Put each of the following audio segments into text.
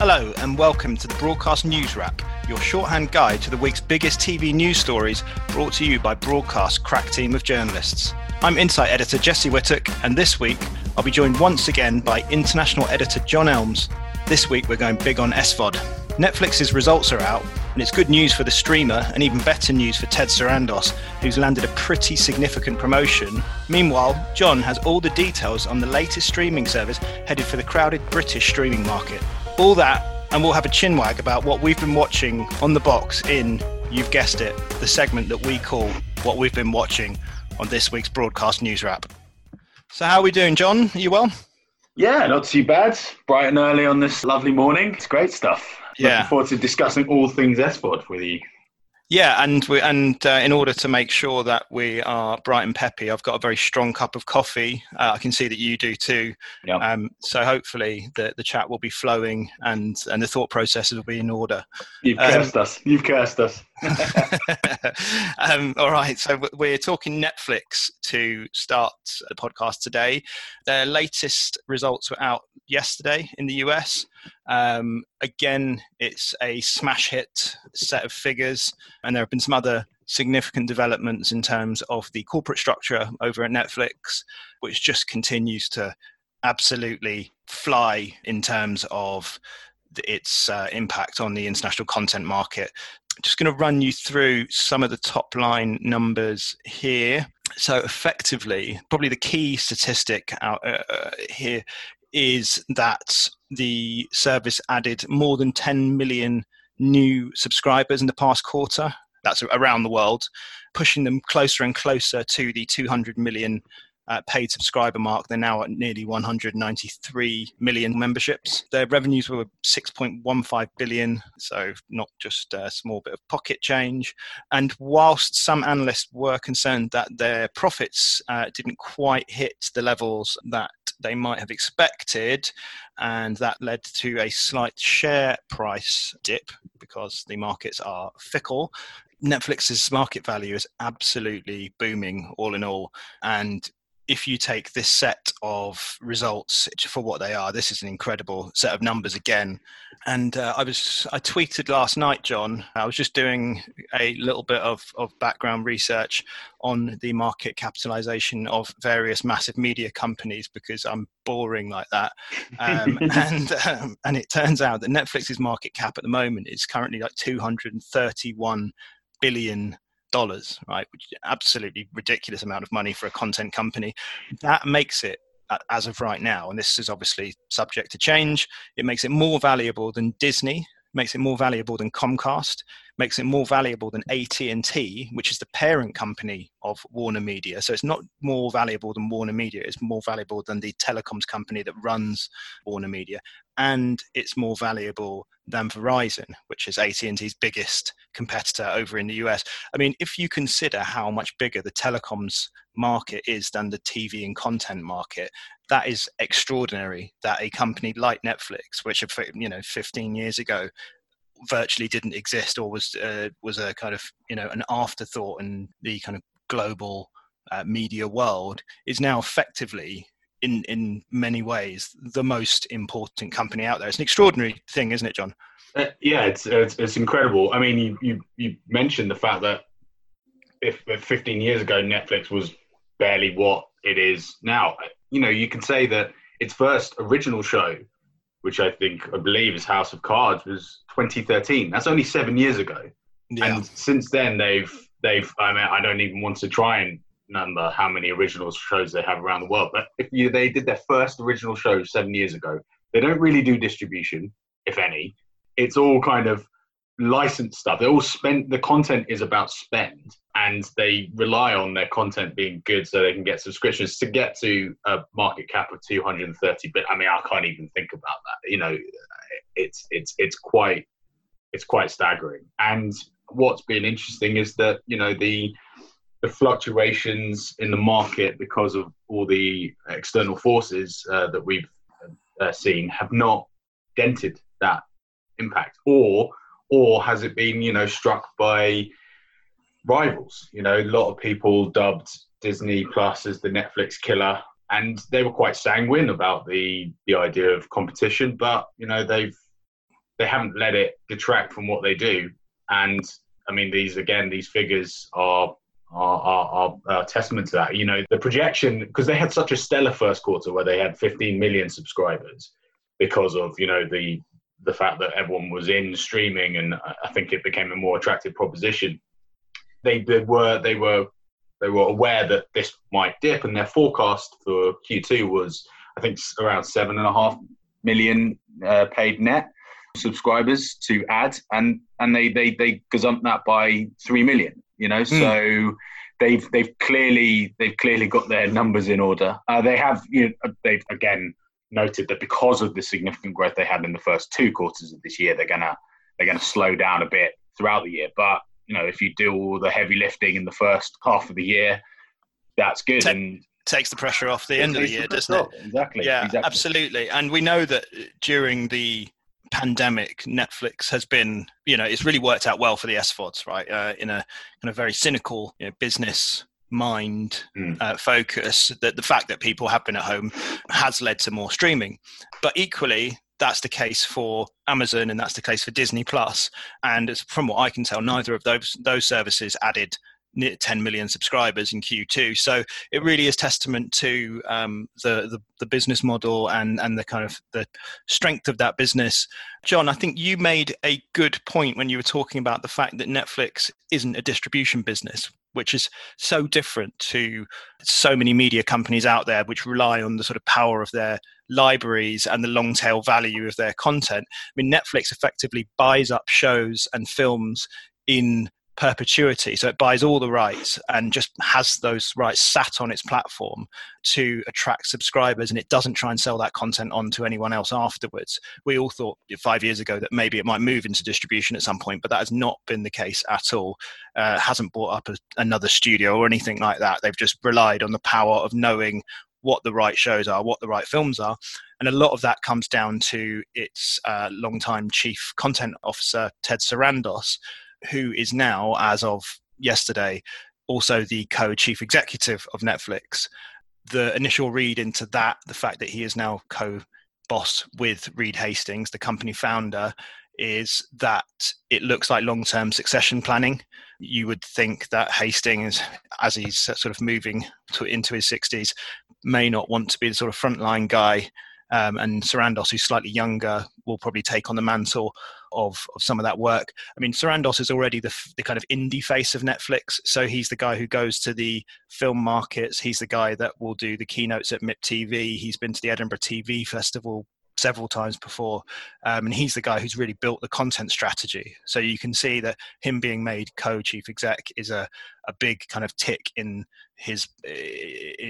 Hello, and welcome to the Broadcast News Wrap, your shorthand guide to the week's biggest TV news stories, brought to you by Broadcast crack team of journalists. I'm Insight Editor Jesse Whittock, and this week I'll be joined once again by International Editor John Elms. This week we're going big on SVOD. Netflix's results are out, and it's good news for the streamer and even better news for Ted Sarandos, who's landed a pretty significant promotion. Meanwhile, John has all the details on the latest streaming service headed for the crowded British streaming market. All that, and we'll have a chinwag about what we've been watching on the box in, you've guessed it, the segment that we call What We've Been Watching on this week's broadcast news wrap. So, how are we doing, John? Are you well? Yeah, not too bad. Bright and early on this lovely morning. It's great stuff. Yeah. Looking forward to discussing all things SVOD with you. Yeah, and we, and uh, in order to make sure that we are bright and peppy, I've got a very strong cup of coffee. Uh, I can see that you do too. Yeah. Um, so hopefully the, the chat will be flowing and and the thought processes will be in order. You've Um, cursed us. You've cursed us. um, all right, so we're talking Netflix to start the podcast today. Their latest results were out yesterday in the US. Um, again, it's a smash hit set of figures, and there have been some other significant developments in terms of the corporate structure over at Netflix, which just continues to absolutely fly in terms of its uh, impact on the international content market. Just going to run you through some of the top line numbers here. So, effectively, probably the key statistic out uh, uh, here is that the service added more than 10 million new subscribers in the past quarter. That's around the world, pushing them closer and closer to the 200 million uh, paid subscriber mark. They're now at nearly 193 million memberships. Their revenues were 6.15 billion, so not just a small bit of pocket change. And whilst some analysts were concerned that their profits uh, didn't quite hit the levels that they might have expected, and that led to a slight share price dip because the markets are fickle. Netflix's market value is absolutely booming, all in all. And if you take this set of results for what they are, this is an incredible set of numbers again. And uh, I was I tweeted last night, John. I was just doing a little bit of, of background research on the market capitalization of various massive media companies because I'm boring like that. Um, and um, and it turns out that Netflix's market cap at the moment is currently like 231 billion dollars, right? Which is absolutely ridiculous amount of money for a content company. That makes it, as of right now, and this is obviously subject to change, it makes it more valuable than Disney, makes it more valuable than Comcast, makes it more valuable than AT&T, which is the parent company of Warner Media. So it's not more valuable than Warner Media, it's more valuable than the telecoms company that runs Warner Media, and it's more valuable than Verizon, which is AT&T's biggest competitor over in the US. I mean, if you consider how much bigger the telecoms market is than the TV and content market, that is extraordinary that a company like Netflix, which you know 15 years ago virtually didn't exist or was uh, was a kind of you know an afterthought in the kind of global uh, media world, is now effectively in in many ways the most important company out there. It's an extraordinary thing, isn't it, John? Uh, yeah, it's, it's it's incredible. I mean, you, you you mentioned the fact that if, if 15 years ago Netflix was barely what it is now, you know, you can say that its first original show, which I think I believe is House of Cards, was 2013. That's only seven years ago, and since then they've they've. I mean, I don't even want to try and number how many original shows they have around the world, but if you they did their first original show seven years ago, they don't really do distribution, if any it's all kind of licensed stuff. They all spend the content is about spend, and they rely on their content being good so they can get subscriptions to get to a market cap of 230. But I mean, I can't even think about that. You know, it's it's it's quite it's quite staggering. And what's been interesting is that you know the the fluctuations in the market because of all the external forces uh, that we've uh, seen have not dented that impact or or has it been you know struck by rivals you know a lot of people dubbed disney plus as the netflix killer and they were quite sanguine about the the idea of competition but you know they've they haven't let it detract from what they do. And I mean, these again, these figures are are, are, are testament to that. You know, the projection because they had such a stellar first quarter where they had 15 million subscribers because of you know the the fact that everyone was in streaming, and I think it became a more attractive proposition. They, they were they were they were aware that this might dip, and their forecast for Q2 was I think around seven and a half million uh, paid net subscribers to add, and and they they they gazumped that by three million. You know, mm. so they've they've clearly they've clearly got their numbers in order. Uh, they have you know they've again noted that because of the significant growth they had in the first two quarters of this year, they're gonna they're gonna slow down a bit throughout the year. But you know, if you do all the heavy lifting in the first half of the year, that's good. and takes the pressure off the end of the year, doesn't it? Exactly. Yeah, exactly. absolutely. And we know that during the pandemic, Netflix has been, you know, it's really worked out well for the SVODs, right? Uh, in a kind of very cynical you know, business mind mm. uh, focus, that the fact that people have been at home has led to more streaming. But equally, that's the case for Amazon and that's the case for Disney Plus. And from what I can tell, neither of those those services added 10 million subscribers in Q2. So it really is testament to um, the, the, the business model and and the kind of the strength of that business. John, I think you made a good point when you were talking about the fact that Netflix isn't a distribution business, which is so different to so many media companies out there which rely on the sort of power of their libraries and the long tail value of their content. I mean, Netflix effectively buys up shows and films in perpetuity. So it buys all the rights and just has those rights sat on its platform to attract subscribers and it doesn't try and sell that content on to anyone else afterwards. We all thought five years ago that maybe it might move into distribution at some point, but that has not been the case at all. Uh, hasn't bought up a, another studio or anything like that. They've just relied on the power of knowing what the right shows are, what the right films are. And a lot of that comes down to its uh, longtime chief content officer, Ted Sarandos, who is now, as of yesterday, also the co chief executive of Netflix. The initial read into that, the fact that he is now co boss with Reed Hastings, the company founder, is that it looks like long term succession planning. You would think that Hastings, as he's sort of moving to, into his 60s, may not want to be the sort of frontline guy um, and Sarandos, who's slightly younger, will probably take on the mantle of, of some of that work. I mean, Sarandos is already the, the kind of indie face of Netflix. So he's the guy who goes to the film markets. He's the guy that will do the keynotes at MIP TV. He's been to the Edinburgh TV Festival several times before. Um, and he's the guy who's really built the content strategy. So you can see that him being made co-chief exec is a, a big kind of tick in his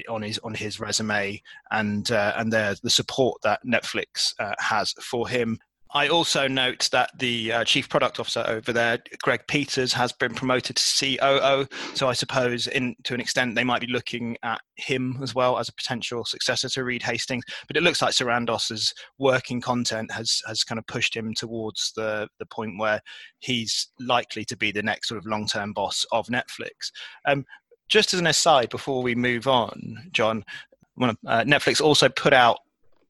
on his on his resume and uh, and the the support that Netflix uh, has for him I also note that the uh, chief product officer over there, Greg Peters, has been promoted to COO. So I suppose, in to an extent, they might be looking at him as well as a potential successor to Reed Hastings. But it looks like Sarandos's working content has has kind of pushed him towards the the point where he's likely to be the next sort of long term boss of Netflix. Um, just as an aside, before we move on, John, uh, Netflix also put out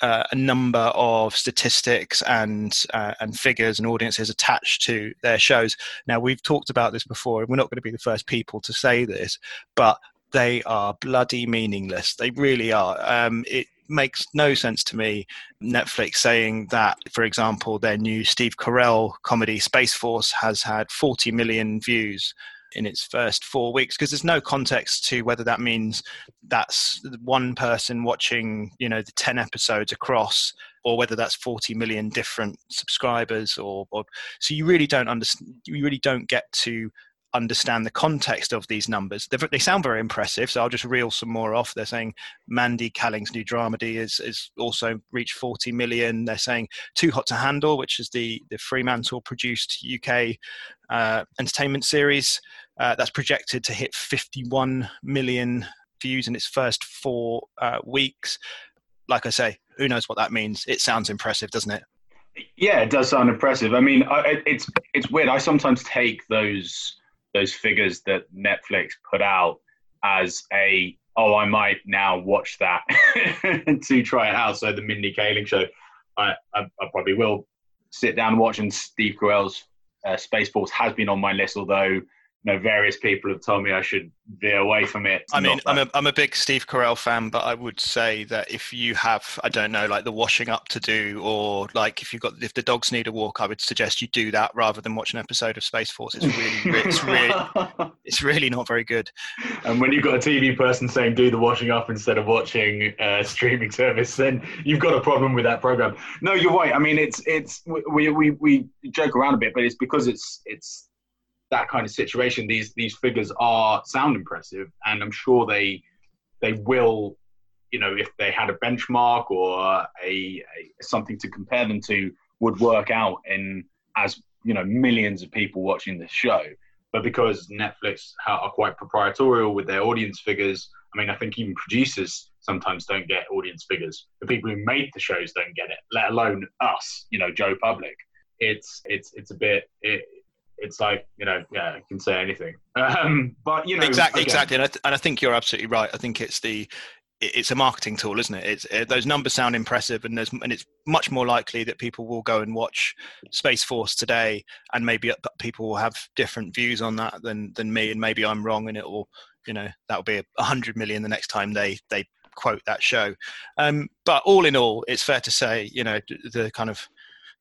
uh, a number of statistics and uh, and figures and audiences attached to their shows. Now we've talked about this before, and we're not going to be the first people to say this, but they are bloody meaningless. They really are. Um, it makes no sense to me. Netflix saying that, for example, their new Steve Carell comedy Space Force has had 40 million views in its first four weeks because there's no context to whether that means that's one person watching you know the 10 episodes across or whether that's 40 million different subscribers or, or so you really don't understand you really don't get to understand the context of these numbers. They're, they sound very impressive, so I'll just reel some more off. They're saying Mindy Kaling's new dramedy is, is also reached 40 million. They're saying Too Hot to Handle, which is the, the Fremantle produced UK uh, entertainment series, uh, that's projected to hit 51 million views in its first four uh, weeks. Like I say, who knows what that means? It sounds impressive, doesn't it? Yeah, it does sound impressive. I mean, I, it's it's weird. I sometimes take those those figures that Netflix put out as a oh I might now watch that to try it out. So the Mindy Kaling show, I, I, I probably will sit down and watch. And Steve Carell's uh, Space Force has been on my list, although you know, various people have told me I should veer away from it. I mean, I'm a, I'm a big Steve Carell fan, but I would say that if you have, I don't know, like the washing up to do, or like if you've got, if the dogs need a walk, I would suggest you do that rather than watch an episode of Space Force. It's really, it's really, it's really not very good. And when you've got a TV person saying do the washing up instead of watching a streaming service, then you've got a problem with that program. No, you're right. I mean, it's, it's, we, we, we joke around a bit, but it's because it's, it's, that kind of situation, these these figures are sound impressive, and I'm sure they they will, you know, if they had a benchmark or a, a something to compare them to, would work out in as you know millions of people watching the show. But because Netflix are quite proprietorial with their audience figures, I mean, I think even producers sometimes don't get audience figures. The people who made the shows don't get it, let alone us, you know, Joe Public. It's it's it's a bit it, it's like you know yeah I can say anything. Um, but you know exactly again, exactly and I, th- and I think you're absolutely right. I think it's the it's a marketing tool isn't it? It's it, those numbers sound impressive and there's and it's much more likely that people will go and watch space force today and maybe people will have different views on that than than me and maybe i'm wrong and it will you know that'll be a hundred million the next time they they quote that show. Um, but all in all it's fair to say you know the kind of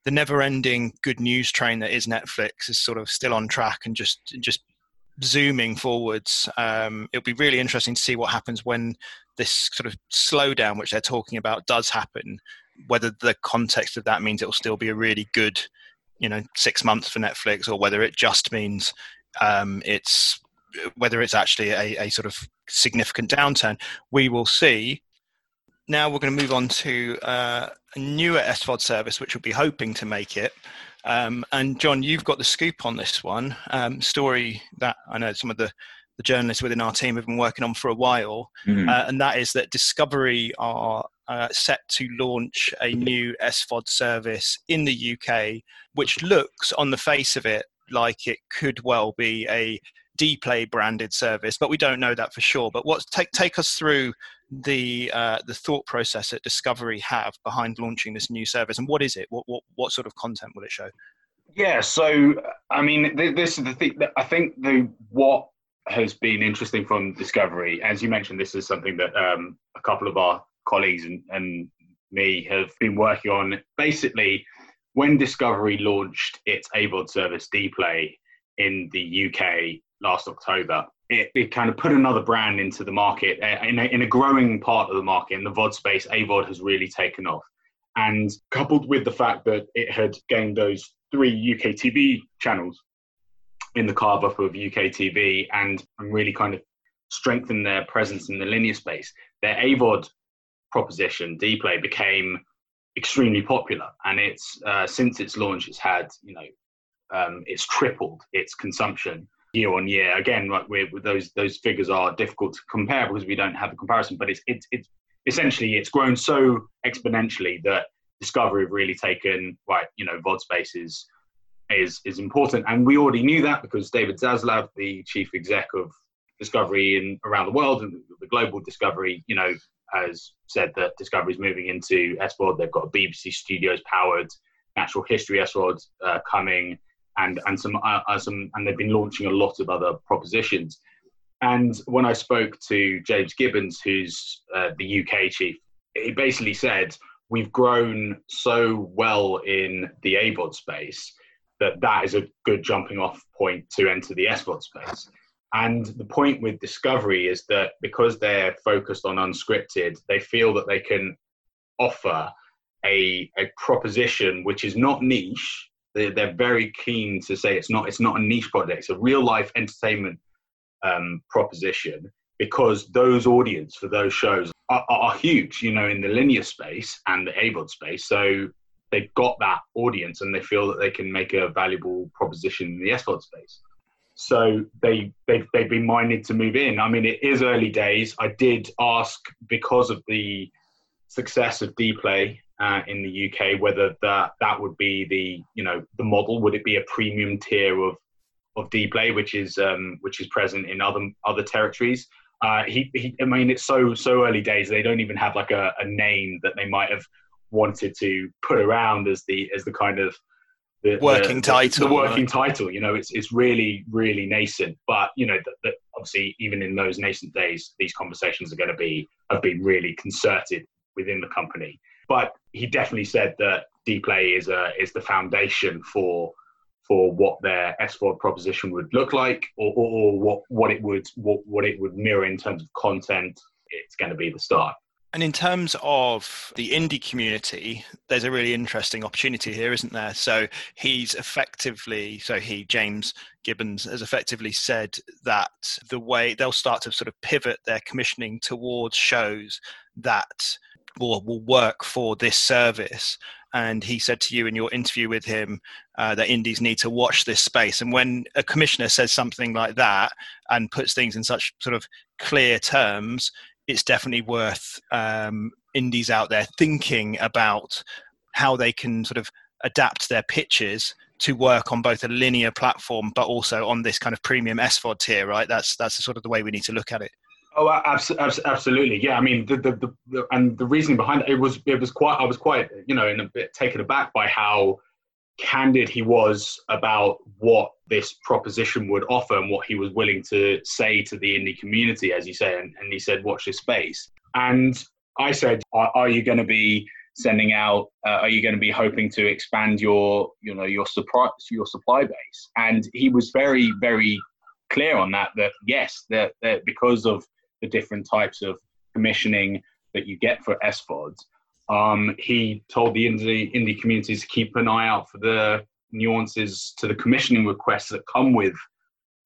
the never-ending good news train that is Netflix is sort of still on track and just just zooming forwards. Um, it'll be really interesting to see what happens when this sort of slowdown, which they're talking about, does happen. Whether the context of that means it will still be a really good, you know, six months for Netflix, or whether it just means um, it's whether it's actually a, a sort of significant downturn. We will see now we're going to move on to uh, a newer SVOD service, which we'll be hoping to make it. Um, and John, you've got the scoop on this one um, story that I know some of the, the journalists within our team have been working on for a while, mm-hmm. uh, and that is that Discovery are uh, set to launch a new SVOD service in the UK, which looks on the face of it like it could well be a Dplay branded service, but we don't know that for sure. But what take take us through the uh, the thought process that Discovery have behind launching this new service, and what is it? What what what sort of content will it show? Yeah, so I mean, this is the thing. That I think the what has been interesting from Discovery, as you mentioned, this is something that um, a couple of our colleagues and, and me have been working on. Basically, when Discovery launched its AVOD service Dplay in the UK last October, it, it, kind of put another brand into the market uh, in a, in a growing part of the market in the VOD space. AVOD has really taken off. And coupled with the fact that it had gained those three UK TV channels in the carve up of UK TV and, and really kind of strengthened their presence in the linear space, their AVOD proposition, Dplay, became extremely popular. And it's uh, since its launch, it's had, you know, um, it's tripled its consumption year on year. Again, like with those those figures are difficult to compare because we don't have a comparison. But it's it's it's essentially it's grown so exponentially that Discovery have really taken right. You know, VOD spaces is is is important, and we already knew that because David Zaslav, the chief exec of Discovery in around the world and the global Discovery, you know, has said that Discovery is moving into SVOD. They've got a BBC Studios powered natural history SVOD uh, coming and and some uh, uh, some and they've been launching a lot of other propositions. And when I spoke to James Gibbons, who's uh, the UK chief, he basically said we've grown so well in the AVOD space that that is a good jumping off point to enter the SVOD space. And the point with Discovery is that because they're focused on unscripted, they feel that they can offer a, a proposition which is not niche, they're, they're very keen to say it's not it's not a niche project it's a real life entertainment um, proposition because those audience for those shows are, are, huge you know in the linear space and the AVOD space. So they've got that audience and they feel that they can make a valuable proposition in the SVOD space. So they they've, they've been minded to move in. I mean it is early days. I did ask because of the success of Dplay uh, in the UK, whether that that would be the you know the model. Would it be a premium tier of of Dplay, which is um, which is present in other other territories? Uh, he, he, I mean, it's so so early days. They don't even have like a, a name that they might have wanted to put around as the as the kind of the working the, title. The, working right? title. You know, it's it's really really nascent. But you know, that obviously even in those nascent days, these conversations are going to be have been really concerted within the company. But he definitely said that Dplay is a is the foundation for for what their SVOD proposition would look like, or, or, or what what it would what, what it would mirror in terms of content. It's going to be the start. And in terms of the indie community, there's a really interesting opportunity here, isn't there? So he's effectively, so he, James Gibbons, has effectively said that the way they'll start to sort of pivot their commissioning towards shows that will, will work for this service. And he said to you in your interview with him uh, that indies need to watch this space. And when a commissioner says something like that and puts things in such sort of clear terms, it's definitely worth um, indies out there thinking about how they can sort of adapt their pitches to work on both a linear platform but also on this kind of premium SVOD tier, right? That's that's sort of the way we need to look at it. Oh, absolutely, yeah. I mean, the, the, the, and the reasoning behind it, it was it was quite. I was quite, you know, in a bit taken aback by how candid he was about what this proposition would offer and what he was willing to say to the indie community, as you say. And, and he said, "Watch this space." And I said, "Are, are you going to be sending out? Uh, are you going to be hoping to expand your, you know, your supply your supply base?" And he was very, very clear on that. That yes, that, that because of the different types of commissioning that you get for SVODs, um, he told the indie, indie communities to keep an eye out for the nuances to the commissioning requests that come with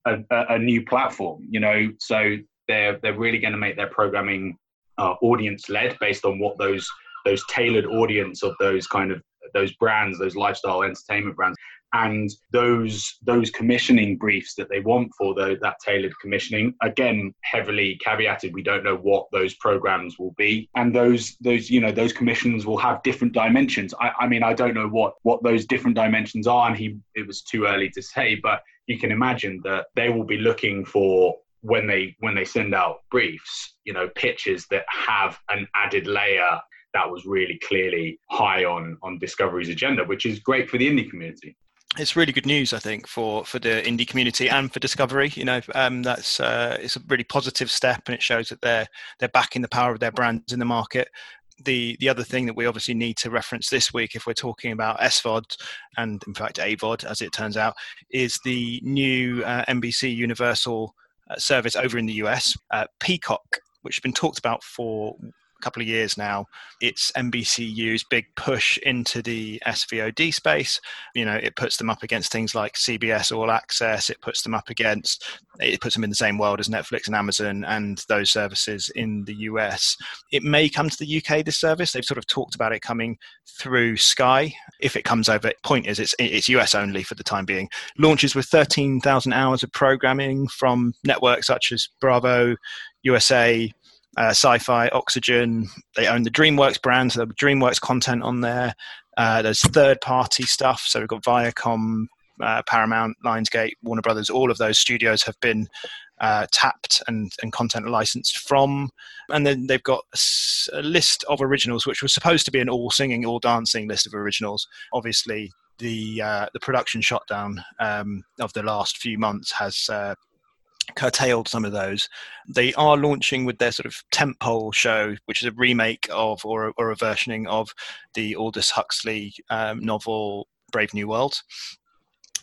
a, a, a new platform. You know, so they're they're really going to make their programming uh, audience led based on what those those tailored audience of those kind of those brands, those lifestyle entertainment brands, and those those commissioning briefs that they want for the, that tailored commissioning again heavily caveated. We don't know what those programs will be. And those those you know those commissions will have different dimensions. I, I mean i don't know what what those different dimensions are and he it was too early to say but you can imagine that they will be looking for when they when they send out briefs you know pitches that have an added layer that was really clearly high on on discovery's agenda which is great for the indie community it's really good news, I think, for for the indie community and for Discovery. You know, um, that's uh, it's a really positive step, and it shows that they're they're backing the power of their brands in the market. The the other thing that we obviously need to reference this week, if we're talking about SVOD and in fact AVOD, as it turns out, is the new uh, NBC Universal uh, service over in the US, uh, Peacock, which has been talked about for couple of years now. It's NBCU's big push into the SVOD space. You know, it puts them up against things like CBS All Access. It puts them up against, it puts them in the same world as Netflix and Amazon and those services in the US. It may come to the UK, this service. They've sort of talked about it coming through Sky. If it comes over, point is it's, it's US only for the time being. Launches with 13,000 hours of programming from networks such as Bravo, USA, uh, Syfy, Oxygen. They own the DreamWorks brand, so DreamWorks content on there. Uh, there's third-party stuff, so we've got Viacom, uh, Paramount, Lionsgate, Warner Brothers. All of those studios have been uh, tapped and, and content licensed from. And then they've got a, a, list of originals, which was supposed to be an all singing, all dancing list of originals. Obviously, the uh, the production shutdown um, of the last few months has uh, curtailed some of those. They are launching with their sort of tentpole show, which is a remake of or a, or a versioning of the Aldous Huxley um, novel Brave New World.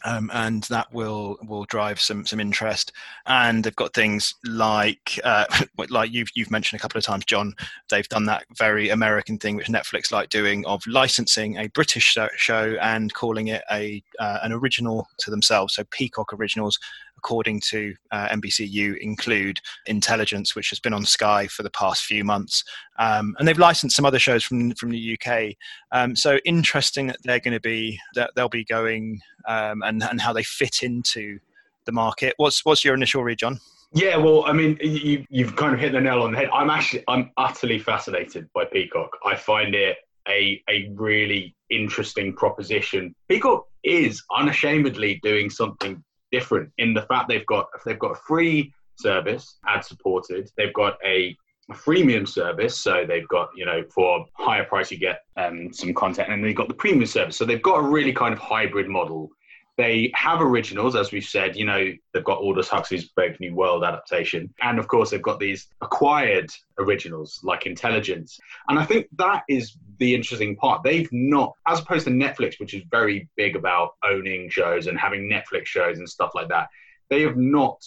Um, and that will will drive some some interest. And they've got things like uh, like you've you've mentioned a couple of times, John. They've done that very American thing which Netflix like doing of licensing a British show and calling it a uh, an original to themselves. So Peacock originals according to uh, NBCU, include Intelligence, which has been on Sky for the past few months, um, and they've licensed some other shows from from the UK. Um, so interesting that they're going to be that they'll be going um, and and how they fit into the market. What's what's your initial read, John? Yeah, well, I mean, you, you've kind of hit the nail on the head. I'm actually, I'm utterly fascinated by Peacock. I find it a a really interesting proposition. Peacock is unashamedly doing something different in the fact they've got they've got a free service, ad supported. They've got a a freemium service, so they've got you know for higher price you get um, some content, and they've got the premium service, so they've got a really kind of hybrid model. They have originals, as we've said. You know, they've got Aldous Huxley's Brave New World adaptation, and of course they've got these acquired originals like Intelligence. And I think that is the interesting part. They've not, as opposed to Netflix, which is very big about owning shows and having Netflix shows and stuff like that. They have not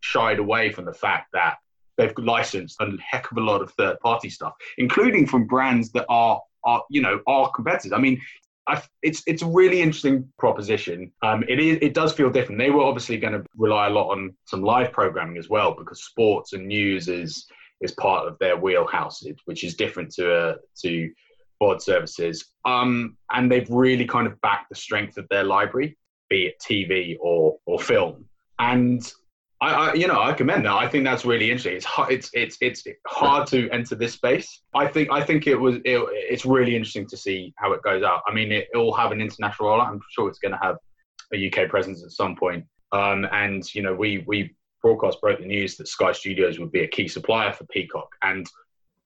shied away from the fact that they've licensed a heck of a lot of third party stuff, including from brands that are are you know are competitors. I mean, I, it's it's a really interesting proposition. Um, it is it does feel different. They were obviously going to rely a lot on some live programming as well because sports and news is is part of their wheelhouse, which is different to uh, to board services. Um, and they've really kind of backed the strength of their library, be it TV or or film. And I, I, you know, I commend that. I think that's really interesting. It's hard, it's it's it's hard to enter this space. I think I think it was it, it's really interesting to see how it goes out. I mean, it, will have an international rollout. I'm sure it's going to have a UK presence at some point. Um, and you know, we we broadcast broke the news that Sky Studios would be a key supplier for Peacock, and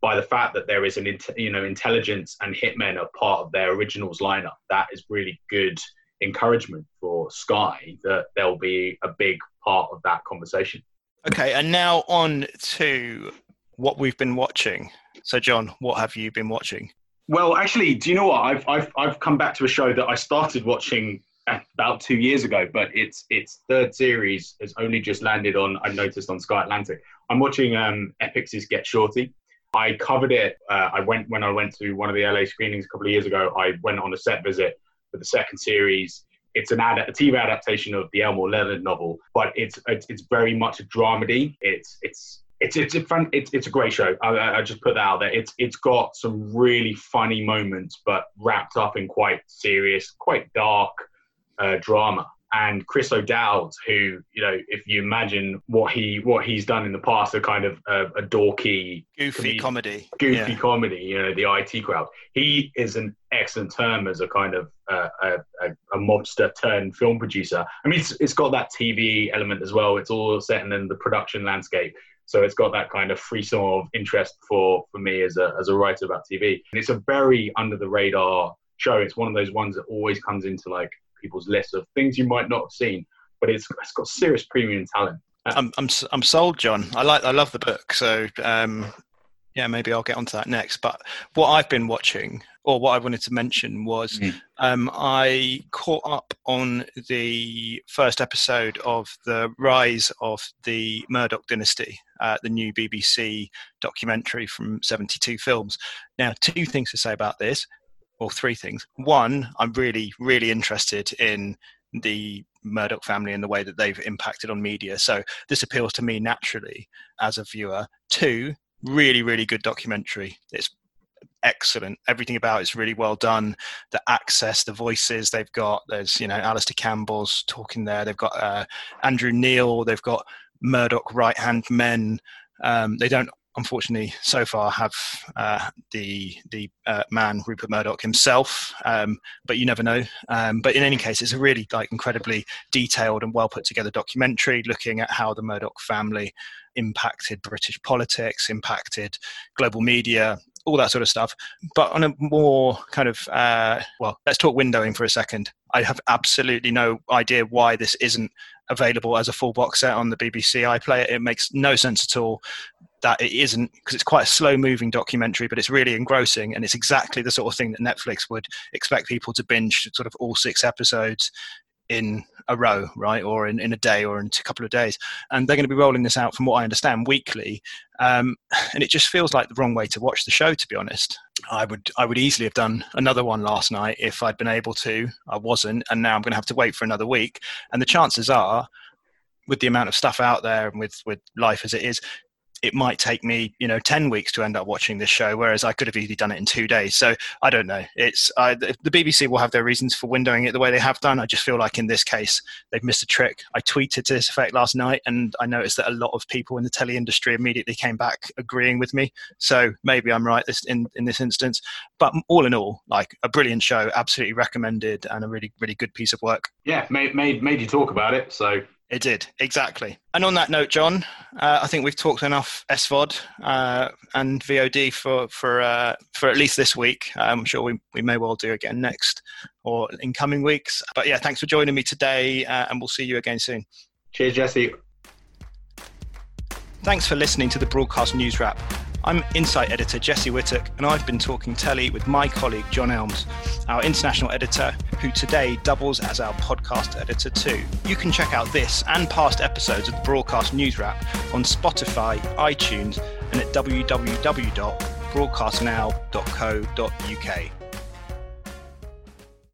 by the fact that there is an you know intelligence and hitmen are part of their originals lineup, that is really good encouragement for Sky that there'll be a big part of that conversation. Okay, and now on to what we've been watching. So, John, what have you been watching? Well, actually, do you know what? I've, I've, I've come back to a show that I started watching about two years ago, but its its third series has only just landed on. I noticed on Sky Atlantic. I'm watching um, Epix's Get Shorty. I covered it. Uh, I went when I went to one of the LA screenings a couple of years ago. I went on a set visit for the second series. It's an ad, a TV adaptation of the Elmore Leonard novel, but it's it's, it's very much a dramedy. It's it's it's it's a fun. It's it's a great show. I, I just put that out there. It's it's got some really funny moments, but wrapped up in quite serious, quite dark uh, drama and Chris O'Dowd, who you know, if you imagine what he what he's done in the past, a kind of uh, a dorky, goofy comedy, goofy yeah. comedy. You know, the IT crowd. He is an excellent term as a kind of uh, a, a, a, mobster turned film producer. I mean, it's, it's got that TV element as well. It's all set in the production landscape. So it's got that kind of free sort of interest for, for me as a, as a writer about TV. And it's a very under the radar show. It's one of those ones that always comes into like people's list of things you might not have seen, but it's, it's got serious premium talent. I'm, I'm, I'm sold, John. I like, I love the book. So, um, yeah, maybe I'll get onto that next. But what I've been watching, or what I wanted to mention, was mm. um, I caught up on the first episode of the rise of the Murdoch dynasty, uh, the new BBC documentary from 72 Films. Now, two things to say about this or three things. One, I'm really, really interested in the Murdoch family and the way that they've impacted on media. So this appeals to me naturally as a viewer. Two, really, really good documentary. It's excellent. Everything about it's really well done. The access, the voices they've got. There's you know Alastair Campbell's talking there. They've got uh, Andrew Neil. They've got Murdoch right hand men. Um, they don't unfortunately so far have uh, the the uh, man Rupert Murdoch himself, um, but you never know. Um, but in any case, it's a really like incredibly detailed and well put together documentary looking at how the Murdoch family impacted British politics, impacted global media, all that sort of stuff. But on a more kind of, uh, well, let's talk windowing for a second. I have absolutely no idea why this isn't available as a full box set on the BBC iPlayer. It makes no sense at all that it isn't because it's quite a slow moving documentary, but it's really engrossing and it's exactly the sort of thing that Netflix would expect people to binge sort of all six episodes in a row, right, or in, in a day or in a couple of days. And they're going to be rolling this out, from what I understand, weekly. Um, and it just feels like the wrong way to watch the show, to be honest. I would I would easily have done another one last night if I'd been able to. I wasn't, and now I'm going to have to wait for another week. And the chances are, with the amount of stuff out there and with with life as it is, it might take me you know 10 weeks to end up watching this show whereas i could have easily done it in two days. So i don't know. It's I, the bbc will have their reasons for windowing it the way they have done. I just feel like in this case they've missed a trick. I tweeted to this effect last night and i noticed that a lot of people in the telly industry immediately came back agreeing with me. So maybe i'm right this, in, in this instance. But all in all like a brilliant show absolutely recommended and a really really good piece of work. Yeah made, made, made you talk about it. So It did exactly. And on that note, John, uh, I think we've talked enough SVOD uh, and VOD for for uh, for at least this week. I'm sure we, we may well do again next or in coming weeks. But yeah, thanks for joining me today, uh, and we'll see you again soon. Cheers, Jesse. Thanks for listening to the Broadcast News Wrap. I'm Insight Editor Jesse Whittock, and I've been talking telly with my colleague John Elms, our international editor, who today doubles as our podcast editor too. You can check out this and past episodes of the Broadcast News Wrap on Spotify, iTunes, and at www.broadcastnow.co.uk.